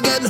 again.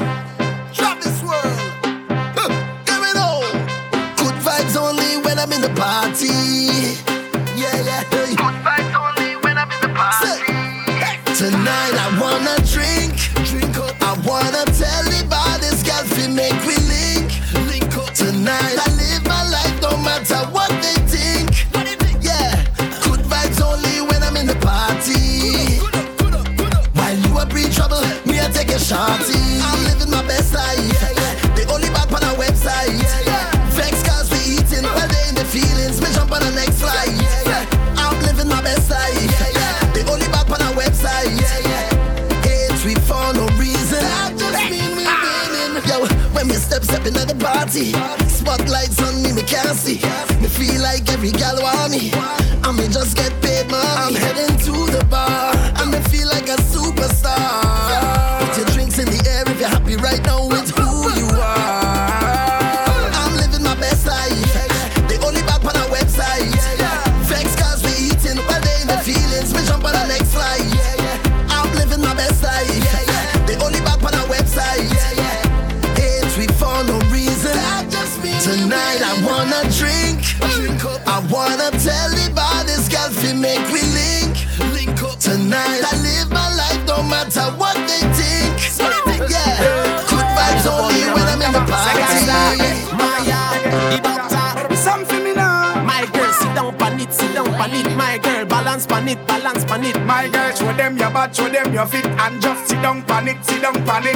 Show them your butt, show them your feet, and just sit down, panic, sit down, panic.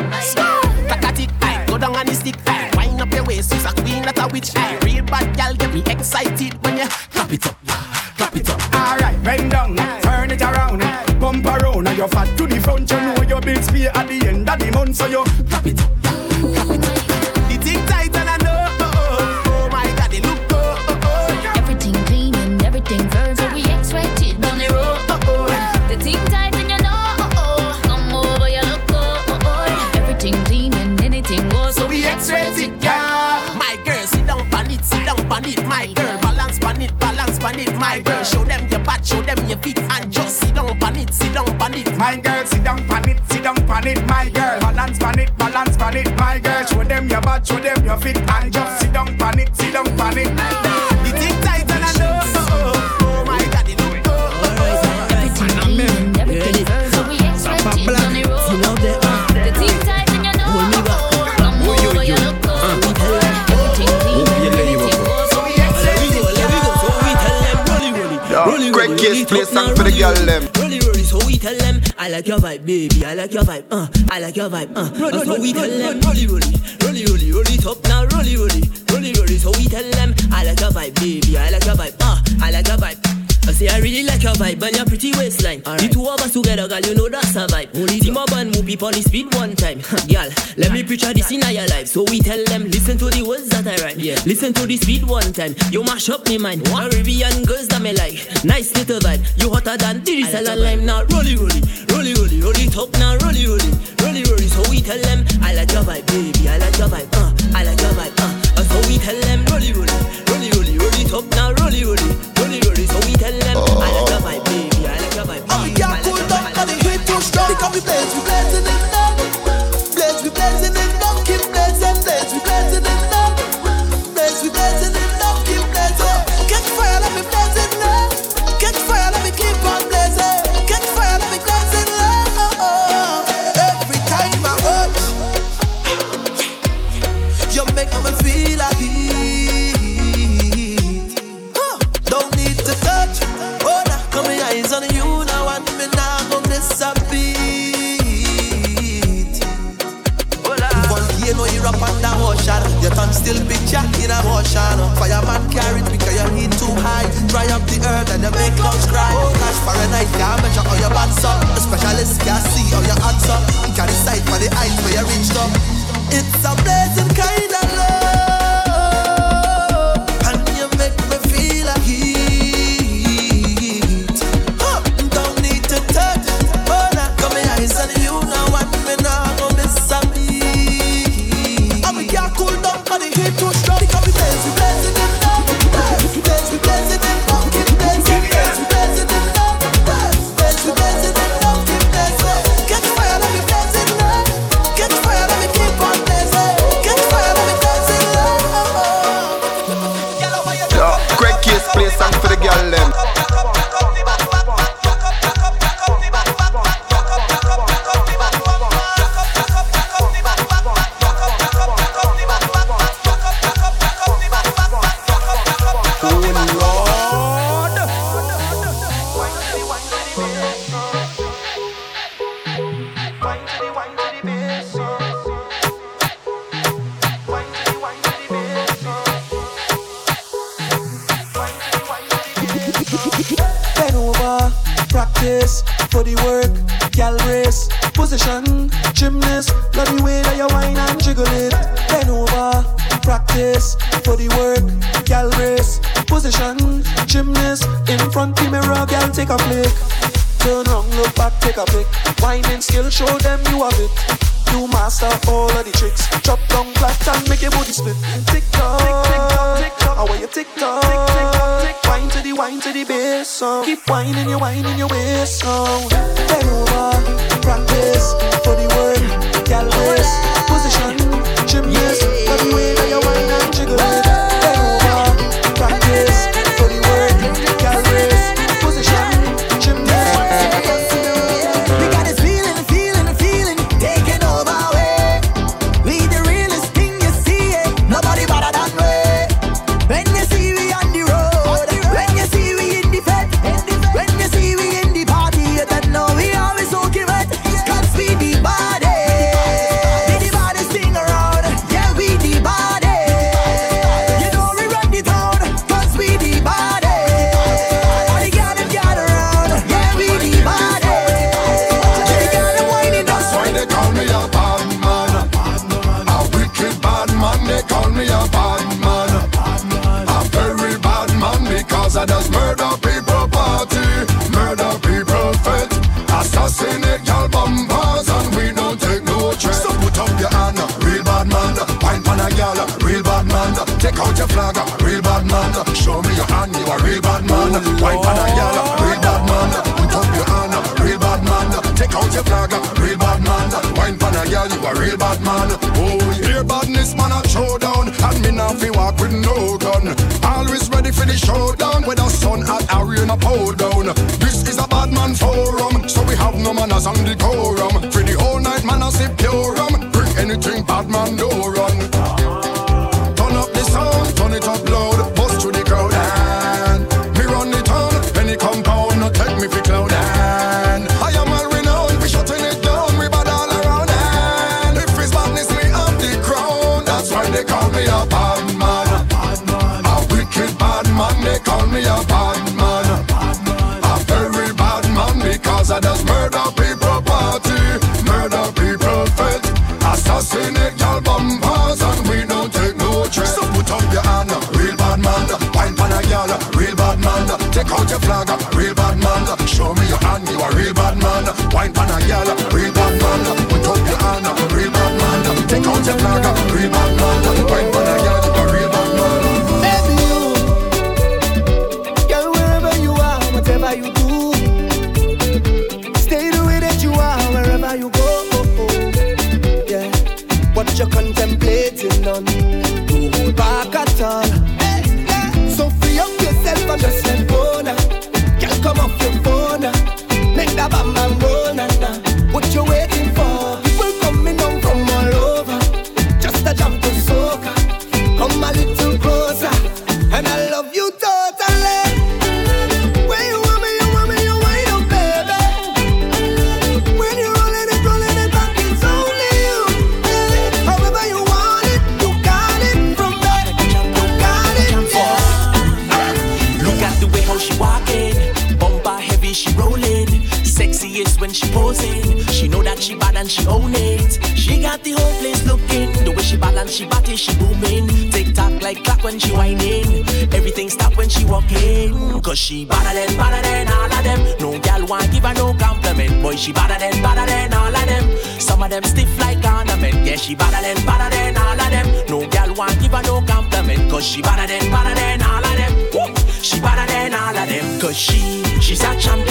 Tack at it, aye. Go down on the stick, aye. Wind up your waist, she's a queen, not a witch, aye. Real bad gal, get me excited when you clap it up, clap it up. Alright, bend down, turn it around, bump around, and you're fat to the front. You know your bills pay at the end of the month, so you clap it up, My girl, sit down, pan it, sit down, pan it. My girl, balance, pan it, balance, pan it. My girl, show them your butt, show them your feet, and just sit down, pan it, sit down, pan it. The tight and I know, oh, oh, oh my God, they look, oh, oh, oh. Everything clean and everything firm, so we expected on the road. The thing tight and you know, oh, oh. come over, you look, oh, oh, oh. Everything clean and anything goes, so we Yo, Craig Case play song for the girl them. I like your vibe, baby, I like your vibe, uh, I like your vibe, uh. That's so we tell them, rolly, rolly, rolly, rolly, rolly, top now, rolly, rolly, rolly, rolly, so we tell them, I like your vibe, baby, I like your vibe, uh, I like your vibe. I say I really like your vibe and your pretty waistline. The two of us together, girl, you know that's a vibe. Team up and move people on the speed one time. girl, let me picture this in your life. So we tell them, listen to the words that I write. Yeah. Listen to the speed one time. You mash up me mind. Caribbean girls that me like. Nice little vibe. You hotter than the salad lime now. Rolly, rolly, rolly, rolly, rolly, top now. Rolly, rolly, rolly, rolly. So we tell them, I like your vibe, baby. I like your vibe. Uh, I like your vibe. Uh. So we tell them, rolly, rolly, rolly, rolly, rolly, top now. Rolly, rolly. I like vibe, baby. I like vibe. Uh, We can't cool down cause the heat too strong. Because we blaze, we blazing it Blaze, we blazing it Keep blazing, blaze, we blazing it Blaze, we blazing it Keep blazing. Catch fire, let me blaze it up. Catch fire, let me keep on blazing. Catch fire, let me blaze it up. Every time I You make me feel like ya in a motion. Fireman carried because your heat too high. Dry up the earth and you make clouds cry. Oh, Cash Fahrenheit can't measure all your bad up. The specialist can't see all your hands up. You can't decide for the eyes where you reached up. It's a blazing kind of love. The. Keep whining, you whining your waist song. Bend over, practice for the word. Gal race, bad man. Wine pan a gal, real bad man. Put up your hand, real bad man. Take out your flag, real bad man. Wine pan a gal, you a real bad man. Oh, here badness man a showdown, and me now fi walk with no gun. Always ready for the showdown, whether sun hot or rain a pour down. This is a bad man forum, so we have no manners and decorum. For the whole night man a sip pure rum. Bring anything bad man do out your flag, real bad man. Show me your hand, you a real bad man. Wine pan a gal, real bad she badder than badder than all of them. No gal want give her no compliment. Boy, she badder than badder than all of them. Some of them stiff like ornament. Yeah, she badder than badder than all of them. No gal want give her no compliment. Cause she badder than badder than all of them. She better than all of them Cause she, she's a champion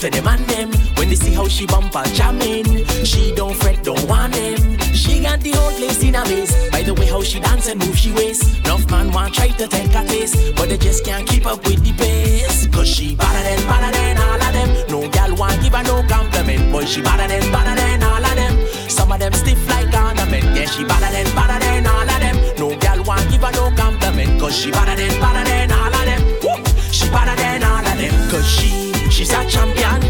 to them and them. When they see how she bump her jamming She don't fret, don't want them. She got the whole place in a maze. By the way how she dance and move she waist Enough man want try to take her taste But they just can't keep up with the pace. Cause she better than, better than all of them. No gal want give her no compliment Boy she better than, better than all of them. Some of them stiff like ornament. Yeah she better than, better than all of them. No gal want give her no compliment Cause she better than, better than all of them. Woo! She better than all of them Cause she, she's a champion,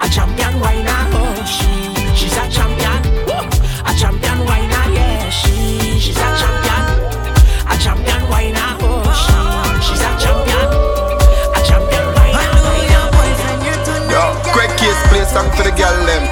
a champion whiner. Oh, she, she's a champion, a champion whiner. Yeah, she, she's a champion, a champion whiner. Oh, she, she's a champion, a champion whiner. Yo, Craig Case play song for the girl them.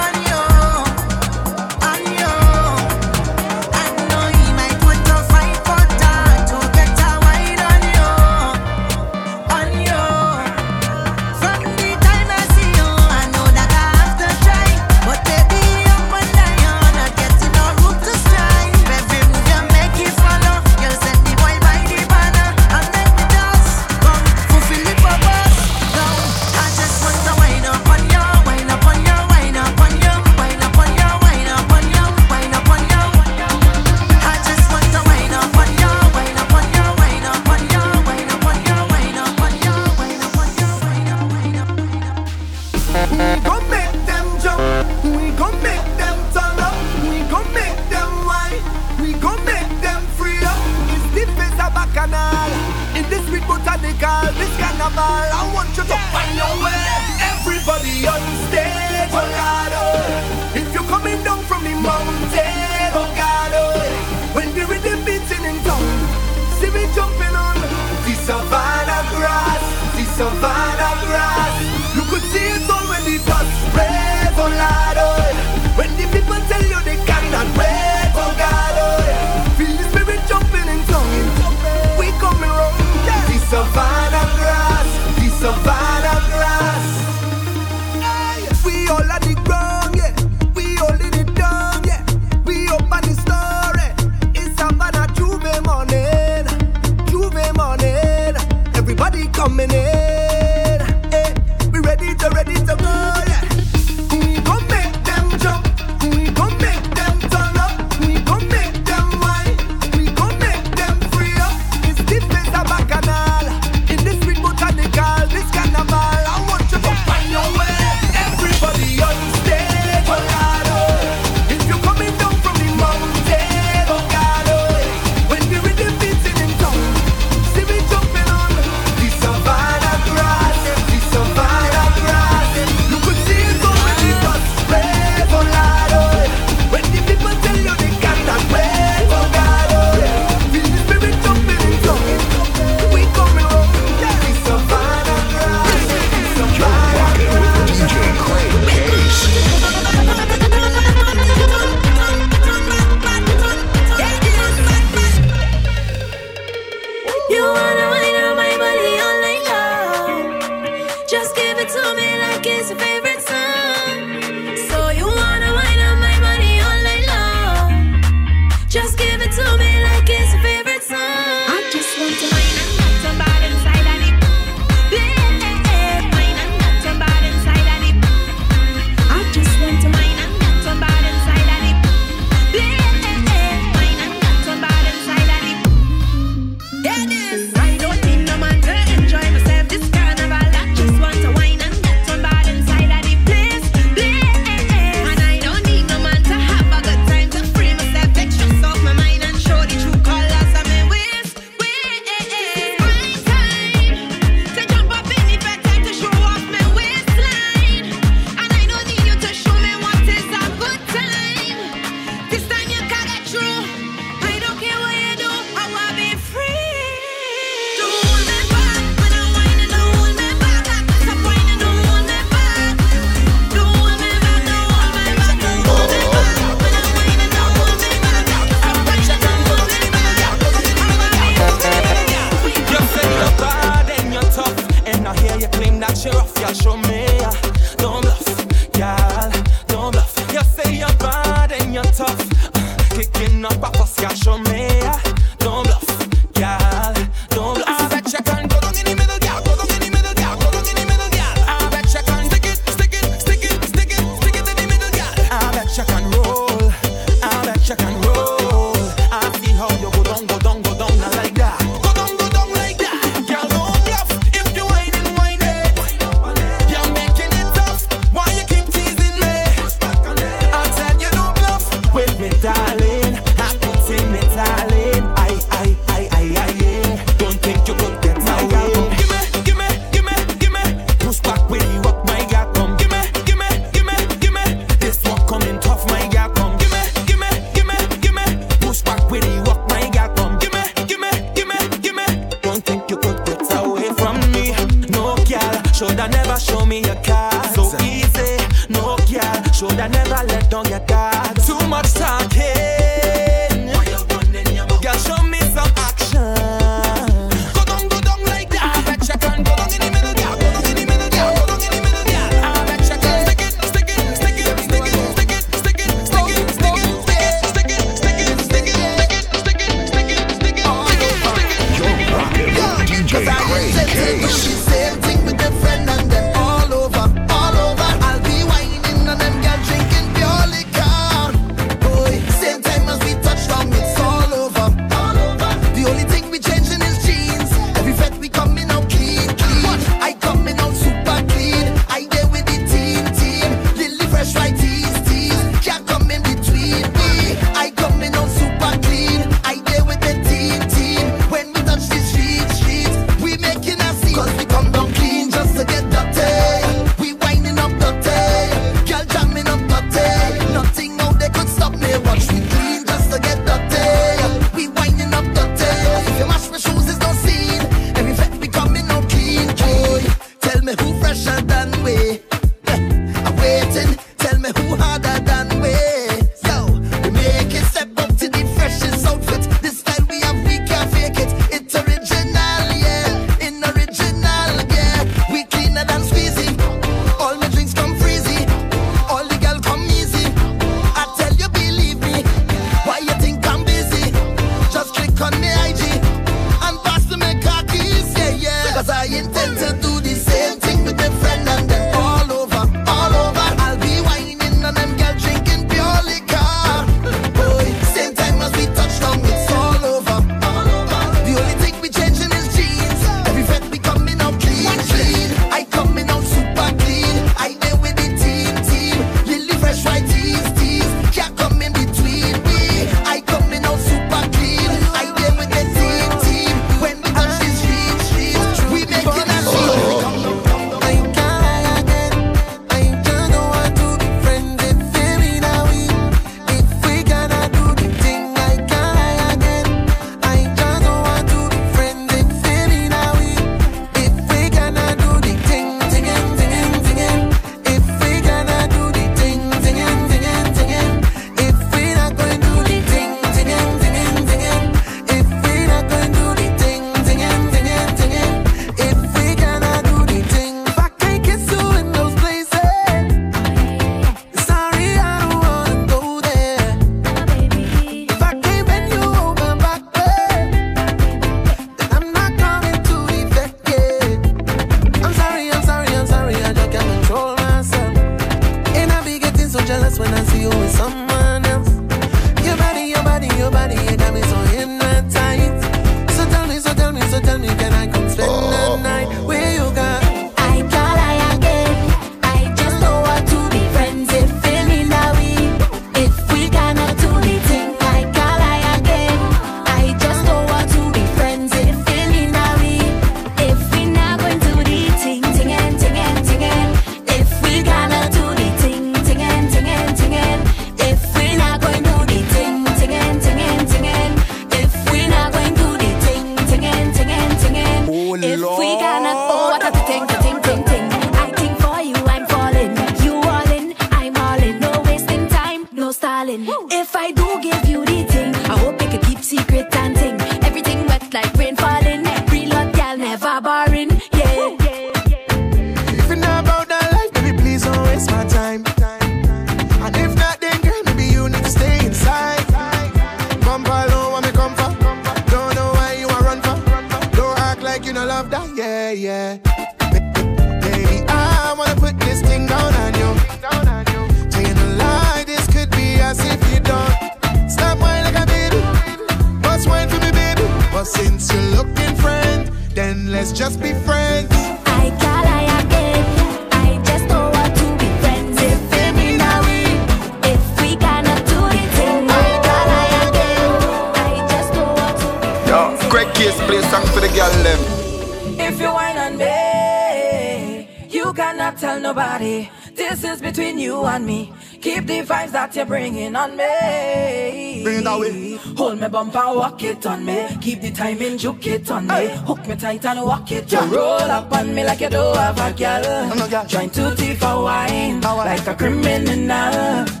juke it on me. Hook me tight and walk it. You roll up on me like you do have a girl. Trying to teeth a wine like a criminal.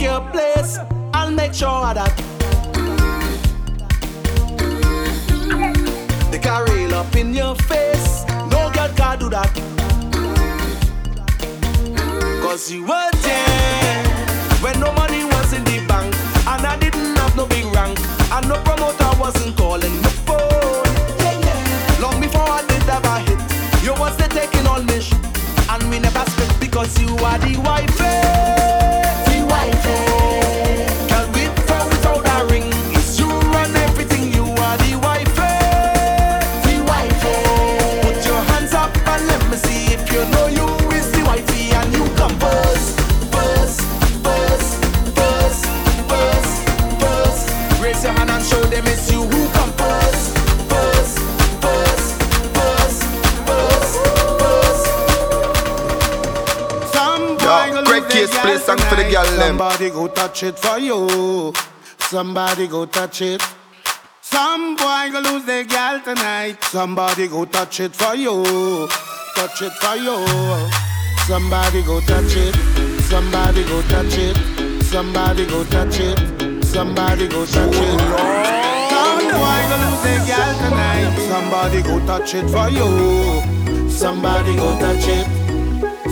take your place. I'll make sure that they rail up in your face. No girl can do that. Cause you were there when no money was in the bank, and I didn't have no big rank, and no promoter wasn't calling me phone. Long before I did have a hit, you was there taking all me shit, and we never split because you are the wife. play song for the girl them. Somebody go touch it for you. Somebody go touch it. Some boy go lose their girl tonight. Somebody go touch it for you. Touch it for you. Somebody go touch it. Somebody go touch it. Somebody go touch it. Somebody go touch it. Some boy go lose their girl tonight. Somebody go touch it for you. Somebody go touch it.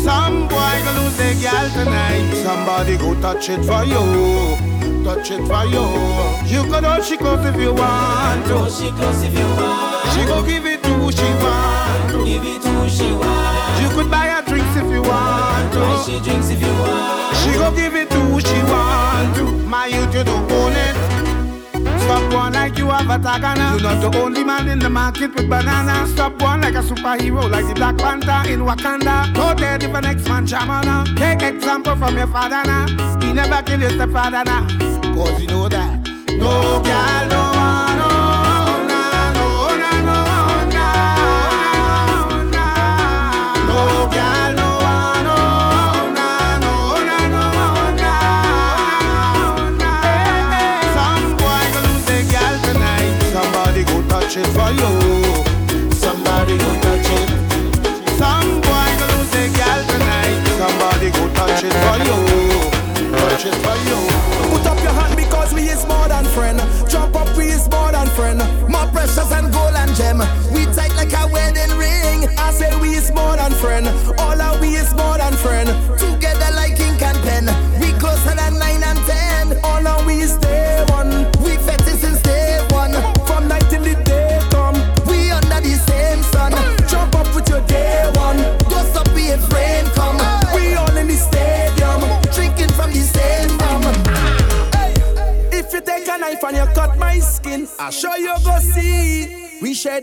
Some boy gonna lose their gal tonight. Somebody go touch it for you. Touch it for you. You can hold she close if you want to. Hold she close if you want. She go give it to who she want. To. Give it to who she want. You could buy her drinks if you want to. Buy she drinks if you want. She go give it to who she want to. My youth, you do boy. Stop one like you have a tagana. You're not the only man in the market with banana. Stop one like a superhero, like the Black Panther in Wakanda. Go there if an ex man shamana. Take example from your father now. He never killed your stepfather now. Cause you know that. No.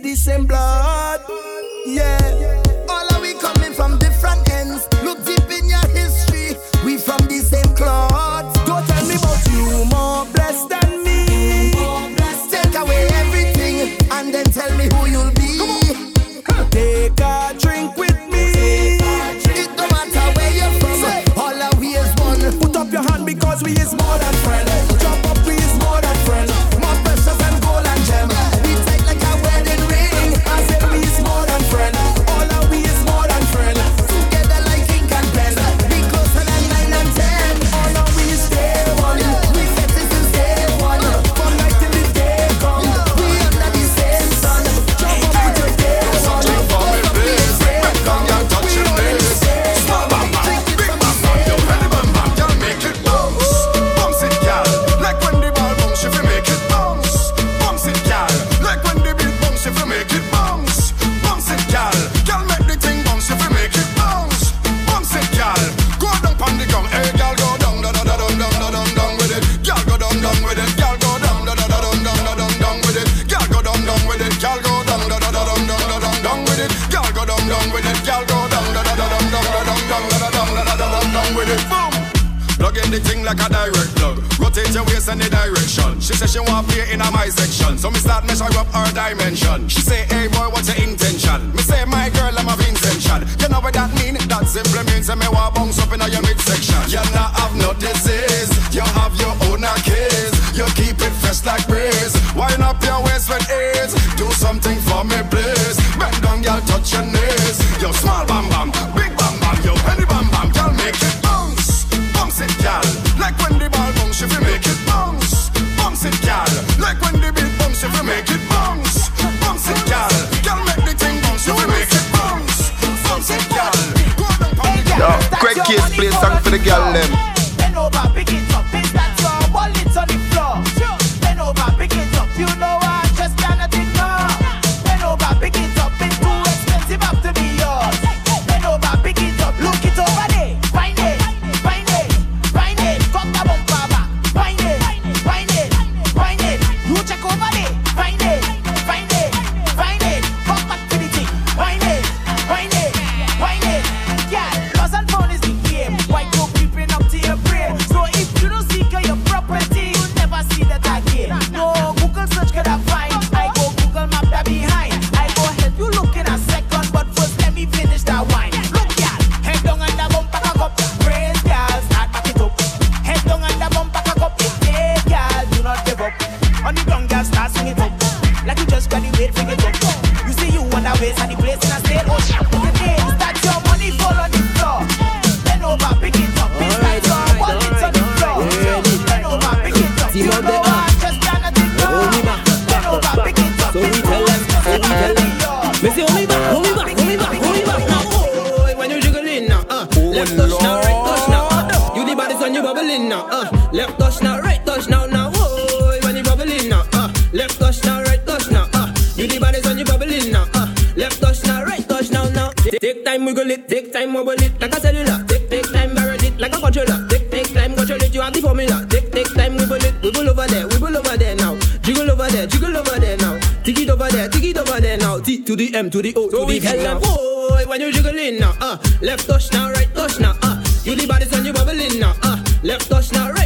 December. like a direct plug. Rotate your waist any direction. She say she want play in my section, so me start measure up her dimension. She say, Hey boy, what's your intention? Me say, My girl, I'm a intention. You know what that mean? That simply means that me want bounce up in your midsection. You not have no disease. You have your own case. You keep it fresh like breeze. Wind up your waist with girl them. time, wobble it like a cellular. Take, take time, barrel it like a controller. Take, take time, control it, you have the formula. Take, take time, wibble it, wibble over there, wibble over there now. Jiggle over there, jiggle over there now. Tick it over there, tick it over there now. T to the M to the O so to the L now. Oh, when you jiggling now, uh, left touch now, right touch now, uh, you the body's on you bubbling now, uh, left touch now, right.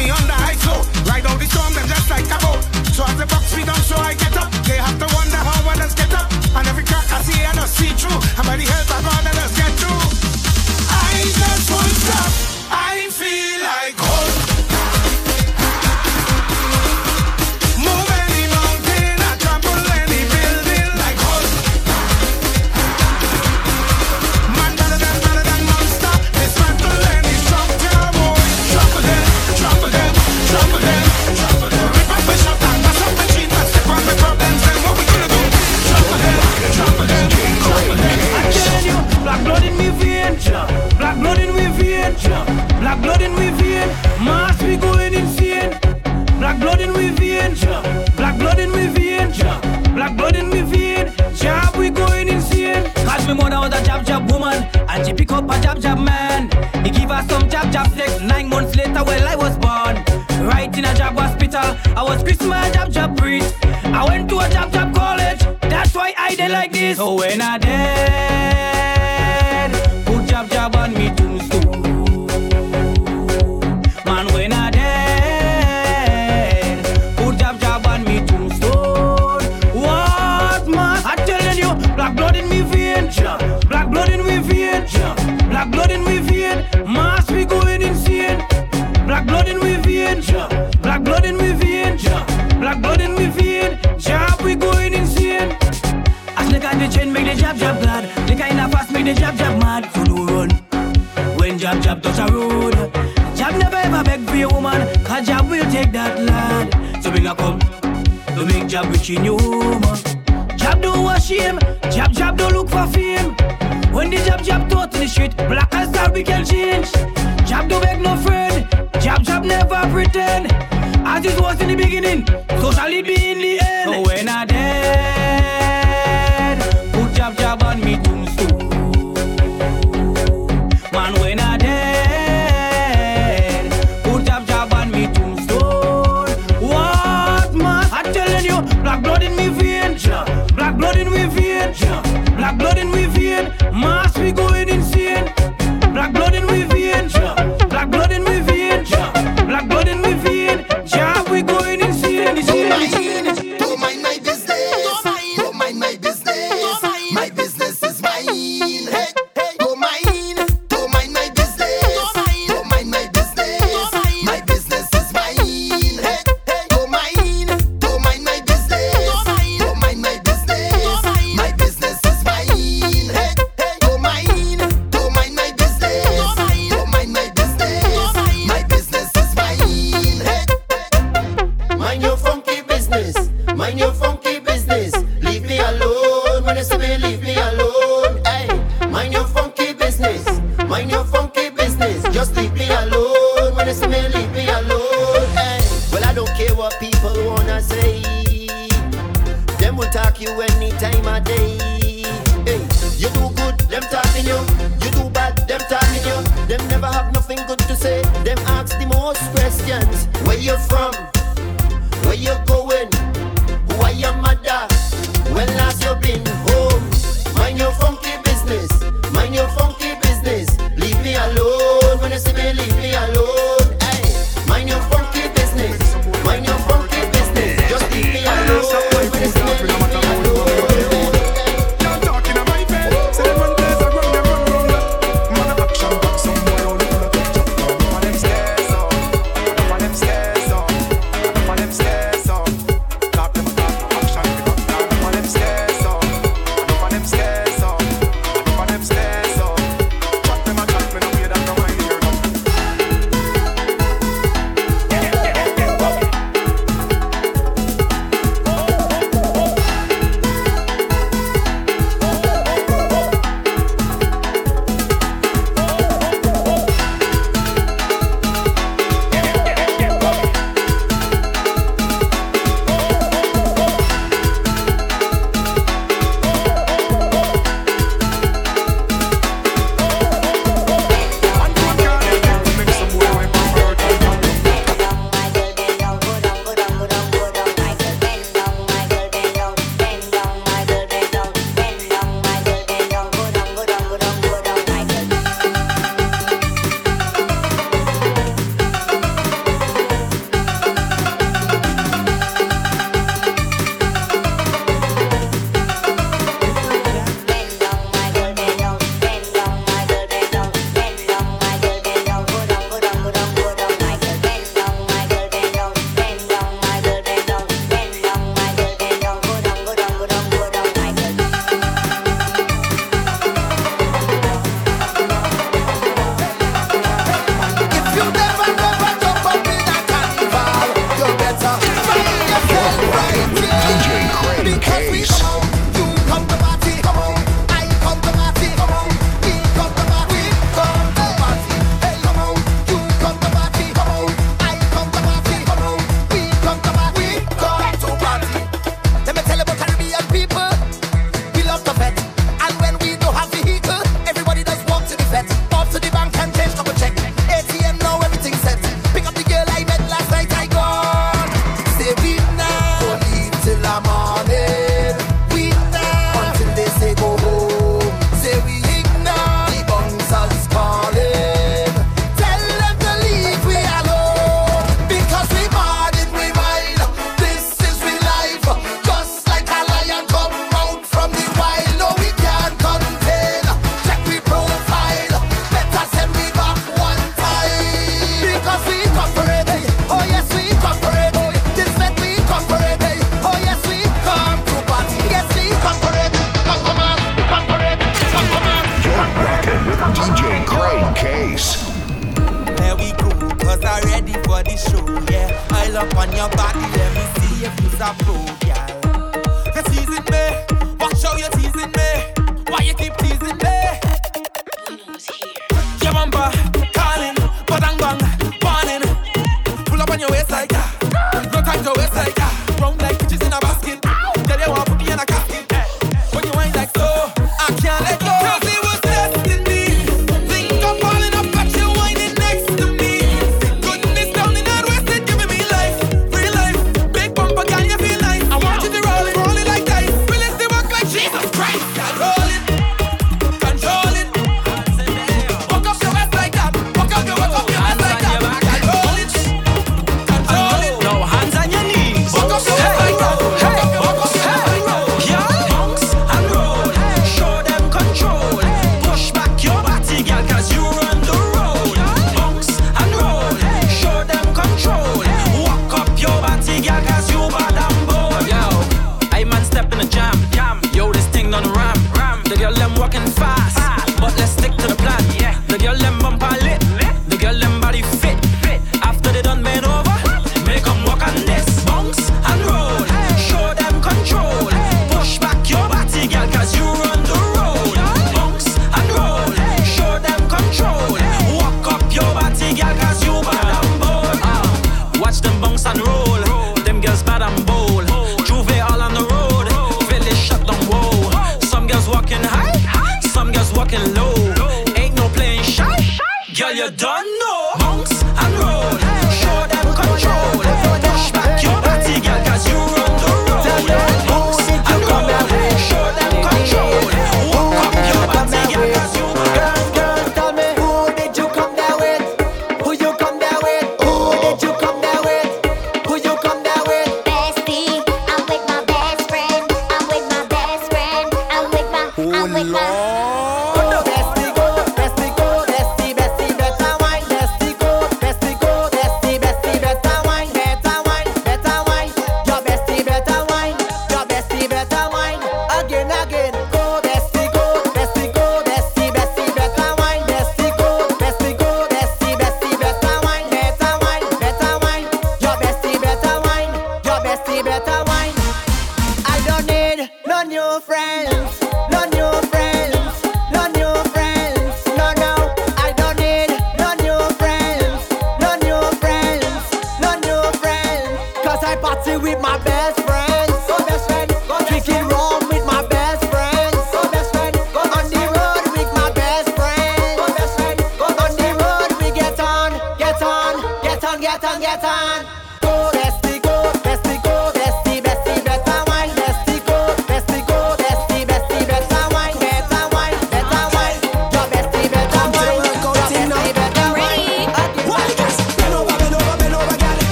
Me under ice, so ride out the storm, them just like a boat. So as they box me down, so I get up. They have to wonder how others get up, and every crack I see, I don't see through. And black blood in me vein. Mass we going insane. Black blood in me vein, black blood in me vein, black blood in me vein. Job we going insane. Cause me mother was a jab jab woman And she pick up a jab jab man He give her some jab jab sex Nine months later well I was born Right in a jab hospital I was Christmas jab jab priest I went to a jab jab college That's why I did like this So when I dead the jab jab mad So do run When jab jab touch a road Jab never ever beg for a woman Cause jab will take that lad So bring a come To make jab rich in your woman Jab don't wash shame, jab jab don't look for fame. When the jab jab in the street, black and star we can change. Jab don't beg no friend, jab jab never pretend. As it was in the beginning, so shall it be in the end.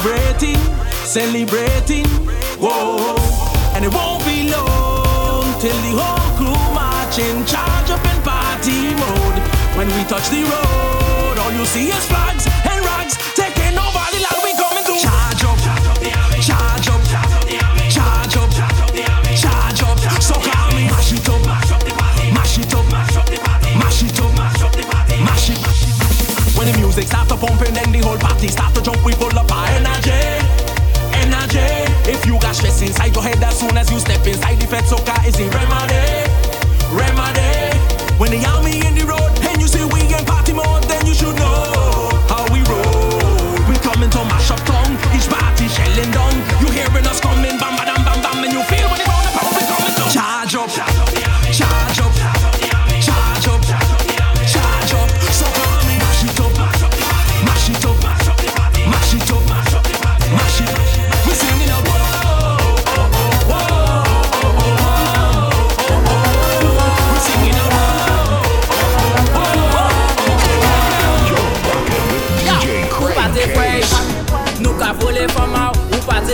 Celebrating. Celebrating. Whoa, and it won't be long till the whole crew march in charge up in party mode. When we touch the road, all you see is flags pumping, then the whole party start to jump. We full of energy, energy. If you got stress inside your head, as soon as you step inside the fed soca is the remedy, remedy. When the army in the road,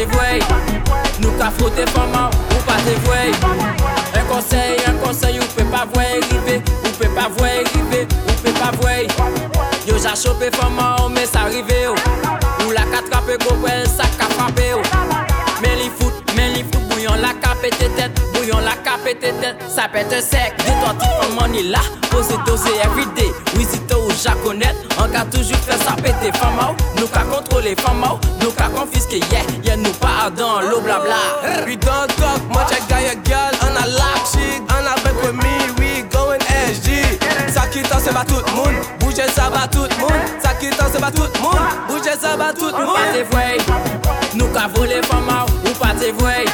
te vwey. Nou ka frote fama ou pa te vwey. Un konsey, un konsey ou pe pa vwey rive Ou pe pa vwey rive, ou pe pa vwey. Yo ja chope fama ou me sa rive yo. Ou la ka trape gopel sa ka frape yo. Men li fout, men li fout Bouyon la ka pete tet, bouyon la ka pete tet Sa pete sek, de ton ti faman ni la. Pose doze everyday, wizito ou jaconet An ka toujou fè sa pete fama ou. Nou ka kontrole fama ou dans l'eau blabla. We don't talk much, I got your girl on a lap chick. On a back with me, we going SG. Ça qui t'en c'est pas tout le monde, bougez ça va tout le monde. Ça qui t'en c'est pas tout le monde, bougez ça va tout le monde. Pas nous qu'a volé femme ou pas tes voyes.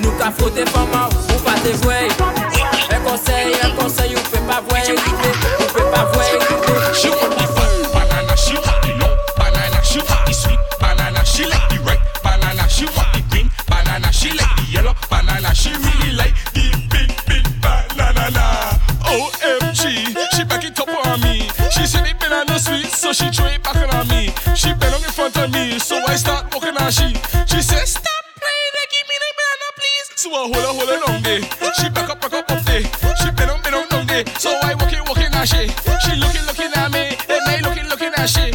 Nous qu'a frotté femme ou pas tes voyes. Un conseil, un conseil, ou fait pas voyer, ou fait pas voyer. Banana, she high, banana, she banana, she. Like the yellow banana, she really like the big, big banana. OMG, she back it up on me. She said the banana sweet, so she throw it back on me. She bend on in front of me, so I start walking on she. She said, Stop playing, give me the banana, please. So I hold her, hold her down there. She back up, back up, up there. She bend on, bend on down there. So I walk it, walking on she. She looking, looking at me, and I looking, looking at she.